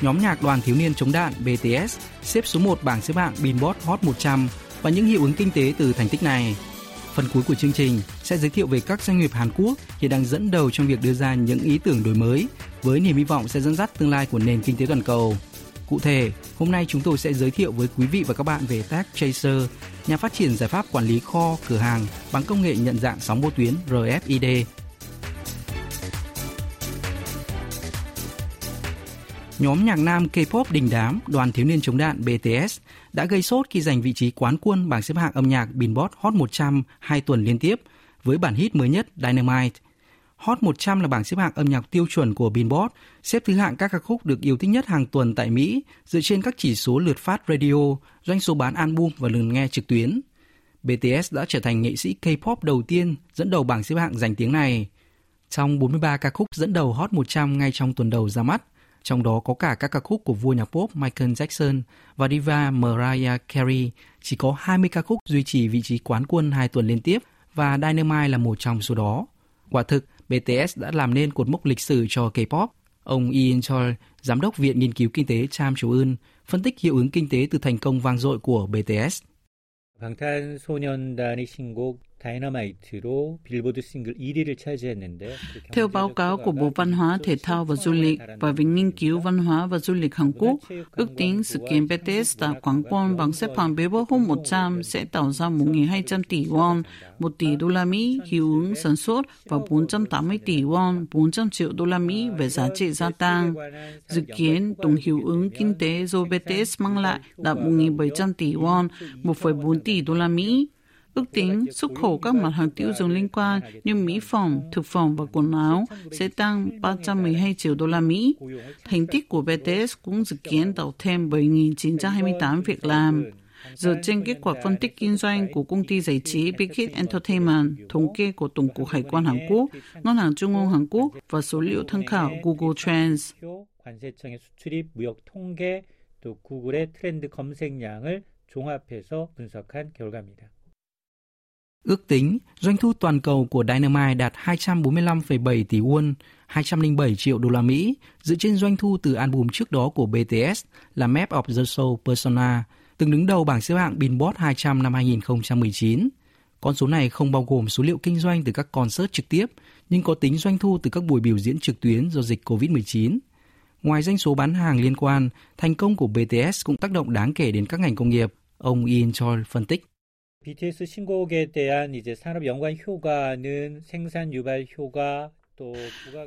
nhóm nhạc đoàn thiếu niên chống đạn BTS xếp số 1 bảng xếp hạng Billboard Hot 100 và những hiệu ứng kinh tế từ thành tích này. Phần cuối của chương trình sẽ giới thiệu về các doanh nghiệp Hàn Quốc hiện đang dẫn đầu trong việc đưa ra những ý tưởng đổi mới với niềm hy vọng sẽ dẫn dắt tương lai của nền kinh tế toàn cầu. Cụ thể, hôm nay chúng tôi sẽ giới thiệu với quý vị và các bạn về Tech Chaser, nhà phát triển giải pháp quản lý kho, cửa hàng bằng công nghệ nhận dạng sóng vô tuyến RFID Nhóm nhạc nam K-pop đình đám đoàn thiếu niên chống đạn BTS đã gây sốt khi giành vị trí quán quân bảng xếp hạng âm nhạc Billboard Hot 100 hai tuần liên tiếp với bản hit mới nhất Dynamite. Hot 100 là bảng xếp hạng âm nhạc tiêu chuẩn của Billboard, xếp thứ hạng các ca khúc được yêu thích nhất hàng tuần tại Mỹ dựa trên các chỉ số lượt phát radio, doanh số bán album và lượt nghe trực tuyến. BTS đã trở thành nghệ sĩ K-pop đầu tiên dẫn đầu bảng xếp hạng giành tiếng này. Trong 43 ca khúc dẫn đầu Hot 100 ngay trong tuần đầu ra mắt, trong đó có cả các ca khúc của vua nhạc pop Michael Jackson và diva Mariah Carey. Chỉ có 20 ca khúc duy trì vị trí quán quân hai tuần liên tiếp và Dynamite là một trong số đó. Quả thực, BTS đã làm nên cột mốc lịch sử cho K-pop. Ông Ian Choi, giám đốc Viện Nghiên cứu Kinh tế Cham Chul Eun, phân tích hiệu ứng kinh tế từ thành công vang dội của BTS. 방탄소년단의 신곡 theo báo cáo của Bộ Văn hóa, Thể thao và Du lịch và Viện Nghiên cứu Văn hóa và Du lịch Hàn Quốc, ước tính sự kiện BTS Bethesda Quảng quân bằng xếp hạng Billboard Hot 100 sẽ tạo ra 1.200 tỷ won, 1 tỷ đô la Mỹ hiệu ứng sản xuất và 480 tỷ won, 400 triệu đô la Mỹ về giá trị gia tăng. Dự kiến tổng hiệu ứng kinh tế do BTS mang lại đạt 1.700 tỷ won, 1,4 tỷ đô la Mỹ. Ước tính xuất khẩu các mặt hàng tiêu dùng liên quan như mỹ phẩm, thực phẩm và quần áo sẽ tăng 312 triệu đô la Mỹ. Thành tích của BTS cũng dự kiến tạo thêm 7.928 việc làm. Dựa trên kết quả phân tích kinh doanh của công ty giải trí Big Hit Entertainment, thống kê của Tổng cục Hải quan Hàn Quốc, Ngân hàng Trung ương Hàn Quốc và số liệu tham khảo Google Trends. 관세청의 수출입 무역 통계 또 구글의 트렌드 검색량을 종합해서 분석한 결과입니다. Ước tính, doanh thu toàn cầu của Dynamite đạt 245,7 tỷ won, 207 triệu đô la Mỹ, dựa trên doanh thu từ album trước đó của BTS là Map of the Soul Persona, từng đứng đầu bảng xếp hạng Billboard 200 năm 2019. Con số này không bao gồm số liệu kinh doanh từ các concert trực tiếp, nhưng có tính doanh thu từ các buổi biểu diễn trực tuyến do dịch COVID-19. Ngoài doanh số bán hàng liên quan, thành công của BTS cũng tác động đáng kể đến các ngành công nghiệp, ông Ian Choi phân tích. BTS 신곡에 대한 이제 산업 연관 효과는 생산 유발 효과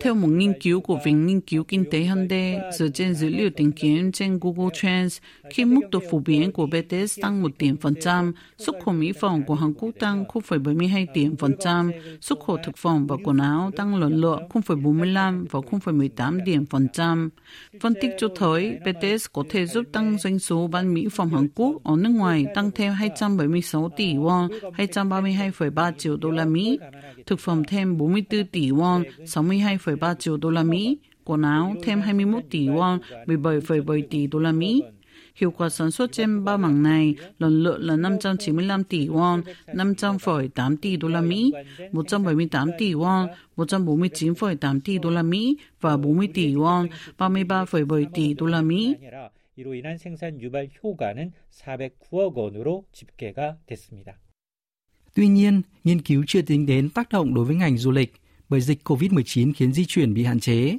Theo một nghiên cứu của Viện Nghiên cứu Kinh tế Hyundai dựa trên dữ liệu tìm kiếm trên Google Trends, khi mức độ phổ biến của BTS tăng 1 điểm phần trăm, xuất khẩu mỹ phẩm của Hàn Quốc tăng 0,72 điểm phần trăm, xuất khẩu thực phẩm và quần áo tăng lần lượt 0,45 và 0,18 điểm phần trăm. Phân tích cho thấy BTS có thể giúp tăng doanh số bán mỹ phẩm Hàn Quốc ở nước ngoài tăng thêm 276 tỷ won, 232,3 triệu đô la Mỹ, thực phẩm thêm 44 tỷ won, 62,3 triệu đô la Mỹ, quần áo thêm 21 tỷ won, 17,7 tỷ đô la Mỹ. Hiệu quả sản xuất trên ba mảng này lần lượt là 595 tỷ won, 500,8 tỷ đô la Mỹ, 178 tỷ won, 149,8 tỷ đô la Mỹ và 40 tỷ won, 33,7 tỷ đô la Mỹ. 이로 인한 생산 유발 효과는 409억 원으로 집계가 됐습니다. Tuy nhiên, nghiên cứu chưa tính đến tác động đối với ngành du lịch bởi dịch COVID-19 khiến di chuyển bị hạn chế.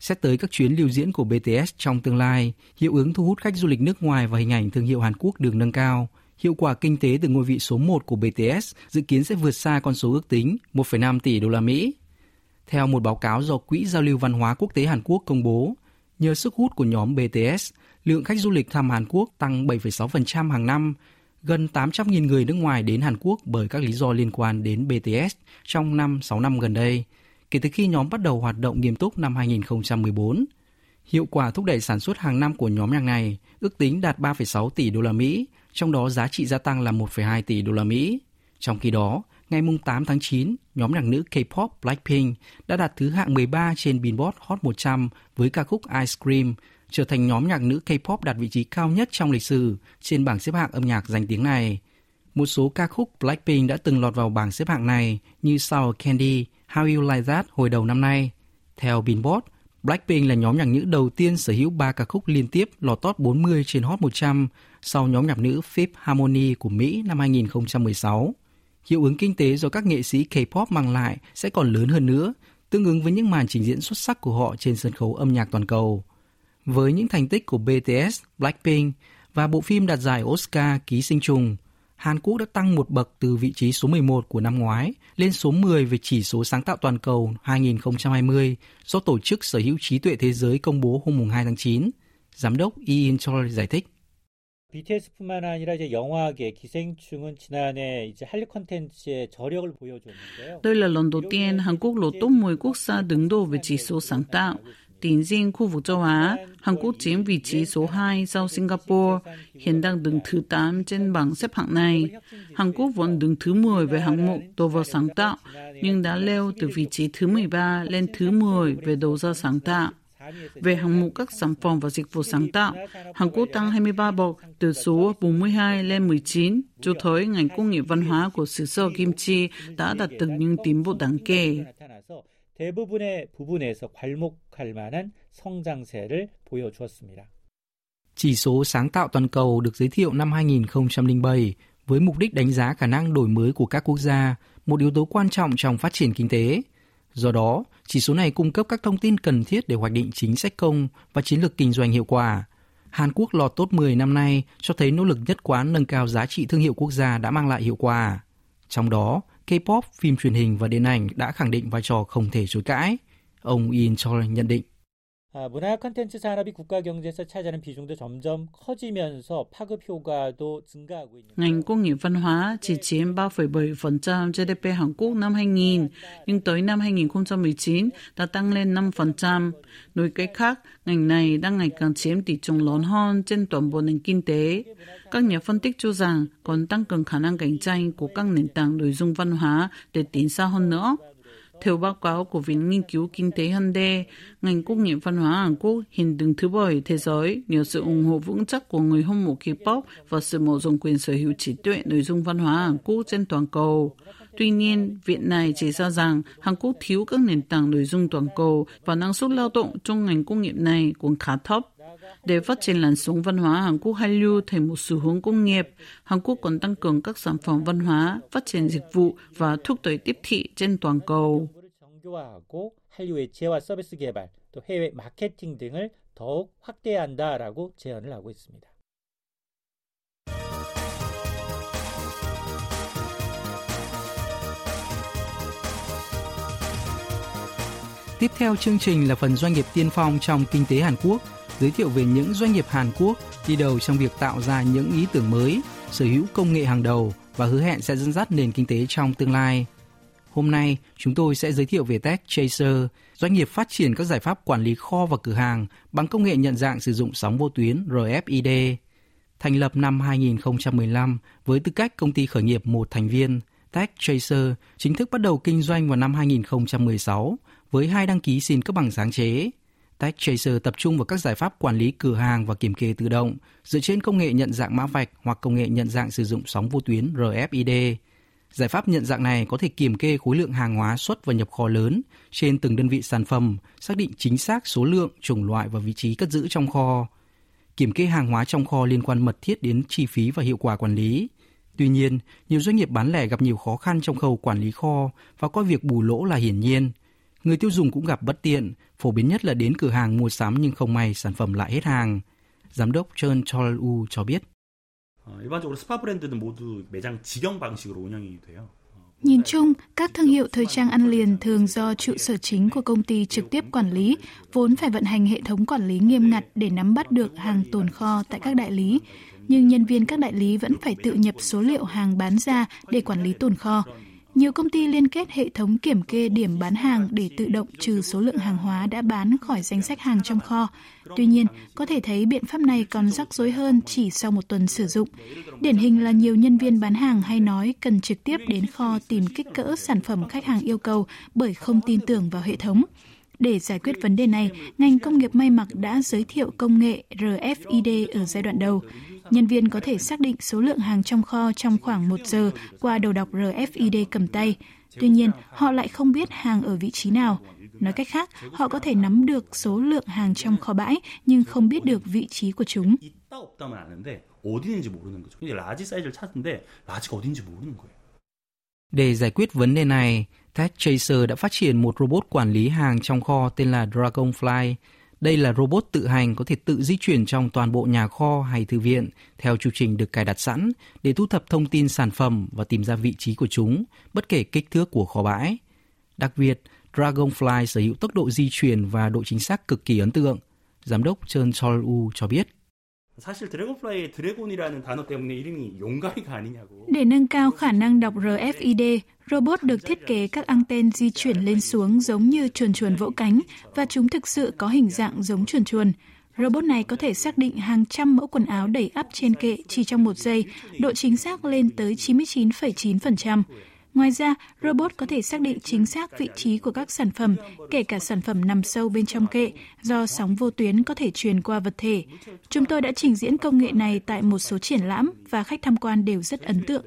Xét tới các chuyến lưu diễn của BTS trong tương lai, hiệu ứng thu hút khách du lịch nước ngoài và hình ảnh thương hiệu Hàn Quốc được nâng cao. Hiệu quả kinh tế từ ngôi vị số 1 của BTS dự kiến sẽ vượt xa con số ước tính 1,5 tỷ đô la Mỹ. Theo một báo cáo do Quỹ Giao lưu Văn hóa Quốc tế Hàn Quốc công bố, nhờ sức hút của nhóm BTS, lượng khách du lịch thăm Hàn Quốc tăng 7,6% hàng năm, gần 800.000 người nước ngoài đến Hàn Quốc bởi các lý do liên quan đến BTS trong năm 6 năm gần đây, kể từ khi nhóm bắt đầu hoạt động nghiêm túc năm 2014. Hiệu quả thúc đẩy sản xuất hàng năm của nhóm nhạc này ước tính đạt 3,6 tỷ đô la Mỹ, trong đó giá trị gia tăng là 1,2 tỷ đô la Mỹ. Trong khi đó, ngày 8 tháng 9, nhóm nhạc nữ K-pop Blackpink đã đạt thứ hạng 13 trên Billboard Hot 100 với ca khúc Ice Cream, trở thành nhóm nhạc nữ K-pop đạt vị trí cao nhất trong lịch sử trên bảng xếp hạng âm nhạc danh tiếng này. Một số ca khúc Blackpink đã từng lọt vào bảng xếp hạng này như Sour Candy, How You Like That hồi đầu năm nay. Theo Billboard, Blackpink là nhóm nhạc nữ đầu tiên sở hữu 3 ca khúc liên tiếp lọt top 40 trên Hot 100 sau nhóm nhạc nữ Fifth Harmony của Mỹ năm 2016. Hiệu ứng kinh tế do các nghệ sĩ K-pop mang lại sẽ còn lớn hơn nữa, tương ứng với những màn trình diễn xuất sắc của họ trên sân khấu âm nhạc toàn cầu. Với những thành tích của BTS, Blackpink và bộ phim đạt giải Oscar Ký sinh trùng, Hàn Quốc đã tăng một bậc từ vị trí số 11 của năm ngoái lên số 10 về chỉ số sáng tạo toàn cầu 2020 do Tổ chức Sở hữu trí tuệ thế giới công bố hôm 2 tháng 9. Giám đốc Ian Chol giải thích. BTS뿐만 아니라 이제 영화계 기생충은 지난해 이제 한류 콘텐츠의 저력을 보여줬는데요. Đây là lần đầu tiên Hàn Quốc lọt top 10 quốc gia đứng đầu về chỉ số sáng tạo. Tính riêng khu vực châu Á, Hàn Quốc chiếm vị trí số 2 sau Singapore, hiện đang đứng thứ 8 trên bảng xếp hạng này. Hàn Quốc vẫn đứng thứ 10 về hạng mục đầu vào sáng tạo, nhưng đã leo từ vị trí thứ 13 lên thứ 10 về đầu ra sáng tạo. Về hạng mục các sản phẩm và dịch vụ sáng tạo, Hàn Quốc tăng 23 bậc từ số 42 lên 19, cho thấy ngành công nghiệp văn hóa của xứ sở kim chi đã đạt được những tiến bộ đáng kể. 대부분의 부분에서 괄목할 만한 성장세를 보여주었습니다. Chỉ số sáng tạo toàn cầu được giới thiệu năm 2007 với mục đích đánh giá khả năng đổi mới của các quốc gia, một yếu tố quan trọng trong phát triển kinh tế. Do đó, chỉ số này cung cấp các thông tin cần thiết để hoạch định chính sách công và chiến lược kinh doanh hiệu quả. Hàn Quốc lọt top 10 năm nay cho thấy nỗ lực nhất quán nâng cao giá trị thương hiệu quốc gia đã mang lại hiệu quả. Trong đó, K-pop, phim truyền hình và điện ảnh đã khẳng định vai trò không thể chối cãi. Ông Ian Choi nhận định. 아, 문화 콘텐츠 산업이 국가 경제에서 차지하는 비중도 점점 커지면서 파급 효과도 증가하고 있는 Ngành công nghiệp văn hóa chỉ chiếm 3,7% GDP Hàn Quốc năm 2000, nhưng tới năm 2019 đã tăng lên 5%. Nói cách khác, ngành này đang ngày càng chiếm tỷ trọng lớn hơn trên toàn bộ nền kinh tế. Các nhà phân tích cho rằng còn tăng cường khả năng cạnh tranh của các nền tảng nội dung văn hóa để tiến xa hơn nữa. Theo báo cáo của Viện Nghiên cứu Kinh tế Hyundai, ngành công nghiệp văn hóa Hàn Quốc hiện đứng thứ bảy thế giới nhờ sự ủng hộ vững chắc của người hâm mộ K-pop và sự mở rộng quyền sở hữu trí tuệ nội dung văn hóa Hàn Quốc trên toàn cầu. Tuy nhiên, viện này chỉ ra rằng Hàn Quốc thiếu các nền tảng nội dung toàn cầu và năng suất lao động trong ngành công nghiệp này cũng khá thấp Để phát triển làn sóng văn hóa Hàn Quốc Hallyu thành một xu hướng công nghiệp, Hàn Quốc còn tăng cường các sản phẩm văn hóa, phát triển dịch vụ và thúc đẩy tiếp thị trên toàn cầu. 정교화하고 한류의 지혜와 서비스 개발, 또 해외 마케팅 등을 더욱 확대해야 한다라고 제안을 하고 있습니다. Tiếp theo chương trình là phần doanh nghiệp tiên phong trong kinh tế Hàn Quốc, giới thiệu về những doanh nghiệp Hàn Quốc đi đầu trong việc tạo ra những ý tưởng mới, sở hữu công nghệ hàng đầu và hứa hẹn sẽ dẫn dắt nền kinh tế trong tương lai. Hôm nay, chúng tôi sẽ giới thiệu về Tech Chaser, doanh nghiệp phát triển các giải pháp quản lý kho và cửa hàng bằng công nghệ nhận dạng sử dụng sóng vô tuyến RFID. Thành lập năm 2015 với tư cách công ty khởi nghiệp một thành viên, Tech Chaser chính thức bắt đầu kinh doanh vào năm 2016 với hai đăng ký xin cấp bằng sáng chế. Tech Chaser tập trung vào các giải pháp quản lý cửa hàng và kiểm kê tự động dựa trên công nghệ nhận dạng mã vạch hoặc công nghệ nhận dạng sử dụng sóng vô tuyến RFID. Giải pháp nhận dạng này có thể kiểm kê khối lượng hàng hóa xuất và nhập kho lớn trên từng đơn vị sản phẩm, xác định chính xác số lượng, chủng loại và vị trí cất giữ trong kho. Kiểm kê hàng hóa trong kho liên quan mật thiết đến chi phí và hiệu quả quản lý. Tuy nhiên, nhiều doanh nghiệp bán lẻ gặp nhiều khó khăn trong khâu quản lý kho và coi việc bù lỗ là hiển nhiên Người tiêu dùng cũng gặp bất tiện, phổ biến nhất là đến cửa hàng mua sắm nhưng không may sản phẩm lại hết hàng. Giám đốc Chun Chol U cho biết. 일반적으로 스파 브랜드는 모두 매장 직영 방식으로 운영이 돼요. Nhìn chung, các thương hiệu thời trang ăn liền thường do trụ sở chính của công ty trực tiếp quản lý, vốn phải vận hành hệ thống quản lý nghiêm ngặt để nắm bắt được hàng tồn kho tại các đại lý. Nhưng nhân viên các đại lý vẫn phải tự nhập số liệu hàng bán ra để quản lý tồn kho. Nhiều công ty liên kết hệ thống kiểm kê điểm bán hàng để tự động trừ số lượng hàng hóa đã bán khỏi danh sách hàng trong kho. Tuy nhiên, có thể thấy biện pháp này còn rắc rối hơn chỉ sau một tuần sử dụng. Điển hình là nhiều nhân viên bán hàng hay nói cần trực tiếp đến kho tìm kích cỡ sản phẩm khách hàng yêu cầu bởi không tin tưởng vào hệ thống. Để giải quyết vấn đề này, ngành công nghiệp may mặc đã giới thiệu công nghệ RFID ở giai đoạn đầu. Nhân viên có thể xác định số lượng hàng trong kho trong khoảng một giờ qua đầu đọc RFID cầm tay. Tuy nhiên, họ lại không biết hàng ở vị trí nào. Nói cách khác, họ có thể nắm được số lượng hàng trong kho bãi nhưng không biết được vị trí của chúng. Để giải quyết vấn đề này, Tech Chaser đã phát triển một robot quản lý hàng trong kho tên là Dragonfly. Đây là robot tự hành có thể tự di chuyển trong toàn bộ nhà kho hay thư viện theo chu trình được cài đặt sẵn để thu thập thông tin sản phẩm và tìm ra vị trí của chúng, bất kể kích thước của kho bãi. Đặc biệt, Dragonfly sở hữu tốc độ di chuyển và độ chính xác cực kỳ ấn tượng. Giám đốc Chun Chol U cho biết. 사실 드래곤플라이의 드래곤이라는 단어 때문에 이름이 용가리가 아니냐고. Để nâng cao khả năng đọc RFID, robot được thiết kế các anten di chuyển lên xuống giống như chuồn chuồn vỗ cánh và chúng thực sự có hình dạng giống chuồn chuồn. Robot này có thể xác định hàng trăm mẫu quần áo đẩy ắp trên kệ chỉ trong một giây, độ chính xác lên tới 99,9%. Ngoài ra, robot có thể xác định chính xác vị trí của các sản phẩm, kể cả sản phẩm nằm sâu bên trong kệ, do sóng vô tuyến có thể truyền qua vật thể. Chúng tôi đã trình diễn công nghệ này tại một số triển lãm và khách tham quan đều rất ấn tượng.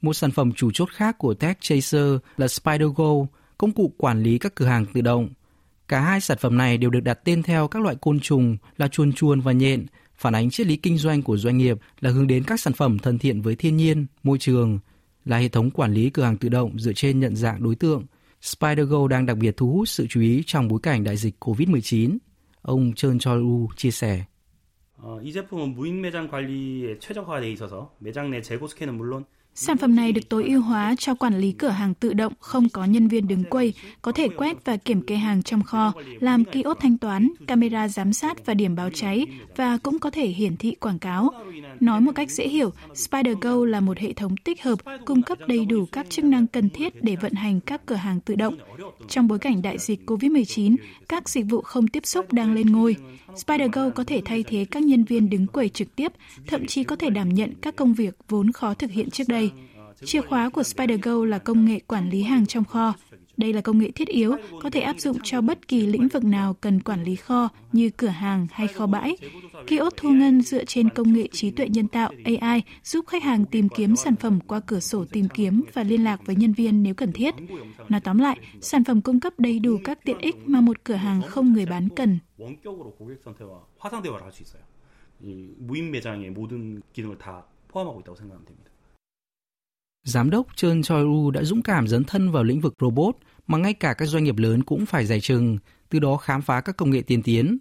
Một sản phẩm chủ chốt khác của Tech Chaser là SpiderGo, công cụ quản lý các cửa hàng tự động. Cả hai sản phẩm này đều được đặt tên theo các loại côn trùng là chuồn chuồn và nhện, phản ánh triết lý kinh doanh của doanh nghiệp là hướng đến các sản phẩm thân thiện với thiên nhiên, môi trường, là hệ thống quản lý cửa hàng tự động dựa trên nhận dạng đối tượng. SpiderGo đang đặc biệt thu hút sự chú ý trong bối cảnh đại dịch COVID-19. Ông Chơn Chol-u chia sẻ. 어, 이 제품은 무인 매장 관리에 최적화되어 있어서 매장 내 재고 스캔은 물론 Sản phẩm này được tối ưu hóa cho quản lý cửa hàng tự động, không có nhân viên đứng quầy, có thể quét và kiểm kê hàng trong kho, làm kiosk thanh toán, camera giám sát và điểm báo cháy và cũng có thể hiển thị quảng cáo. Nói một cách dễ hiểu, SpiderGo là một hệ thống tích hợp cung cấp đầy đủ các chức năng cần thiết để vận hành các cửa hàng tự động. Trong bối cảnh đại dịch COVID-19, các dịch vụ không tiếp xúc đang lên ngôi. SpiderGo có thể thay thế các nhân viên đứng quầy trực tiếp, thậm chí có thể đảm nhận các công việc vốn khó thực hiện trước đây. Chìa khóa của SpiderGo là công nghệ quản lý hàng trong kho. Đây là công nghệ thiết yếu, có thể áp dụng cho bất kỳ lĩnh vực nào cần quản lý kho như cửa hàng hay kho bãi. Kiosk thu ngân dựa trên công nghệ trí tuệ nhân tạo AI giúp khách hàng tìm kiếm sản phẩm qua cửa sổ tìm kiếm và liên lạc với nhân viên nếu cần thiết. Nói tóm lại, sản phẩm cung cấp đầy đủ các tiện ích mà một cửa hàng không người bán cần. 원격으로 고객 상태와 화상 대화를 할 수 있어요. 이 무인 매장의 모든 기능을 다 포함하고 있다고 생각하면 됩니다. Giám đốc Chun Choi-u đã dũng cảm dấn thân vào lĩnh vực robot mà ngay cả các doanh nghiệp lớn cũng phải giải chừng, từ đó khám phá các công nghệ tiên tiến.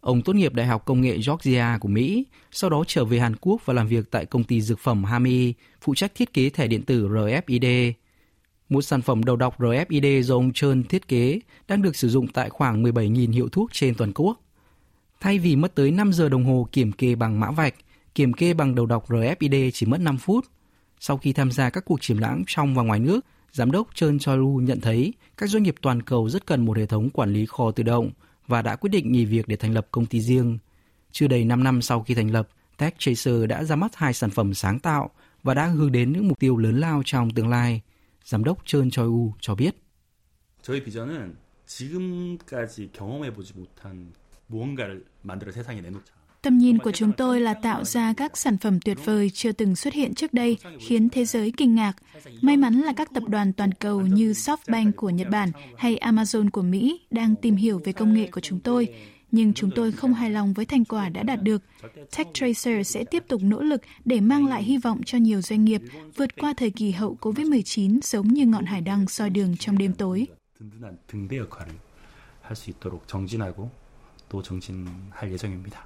Ông tốt nghiệp Đại học Công nghệ Georgia của Mỹ, sau đó trở về Hàn Quốc và làm việc tại công ty dược phẩm Hami, phụ trách thiết kế thẻ điện tử RFID. Một sản phẩm đầu đọc RFID do ông Chơn thiết kế đang được sử dụng tại khoảng 17.000 hiệu thuốc trên toàn quốc. Thay vì mất tới 5 giờ đồng hồ kiểm kê bằng mã vạch, kiểm kê bằng đầu đọc RFID chỉ mất 5 phút. Sau khi tham gia các cuộc triển lãm trong và ngoài nước, Giám đốc Chơn Cholu nhận thấy các doanh nghiệp toàn cầu rất cần một hệ thống quản lý kho tự động và đã quyết định nghỉ việc để thành lập công ty riêng. Chưa đầy 5 năm sau khi thành lập, Tech Chaser đã ra mắt hai sản phẩm sáng tạo và đã hướng đến những mục tiêu lớn lao trong tương lai. Giám đốc Chơn Choi U cho biết. 저희 비전은 지금까지 경험해보지 못한 무언가를 만들어 세상에 내놓자. Tầm nhìn của chúng tôi là tạo ra các sản phẩm tuyệt vời chưa từng xuất hiện trước đây, khiến thế giới kinh ngạc. May mắn là các tập đoàn toàn cầu như SoftBank của Nhật Bản hay Amazon của Mỹ đang tìm hiểu về công nghệ của chúng tôi, nhưng chúng tôi không hài lòng với thành quả đã đạt được. Tech Tracer sẽ tiếp tục nỗ lực để mang lại hy vọng cho nhiều doanh nghiệp vượt qua thời kỳ hậu COVID-19 giống như ngọn hải đăng soi đường trong đêm tối. 든든한 등대 역할을 할 수 있도록 정진하고 또 정진할 예정입니다.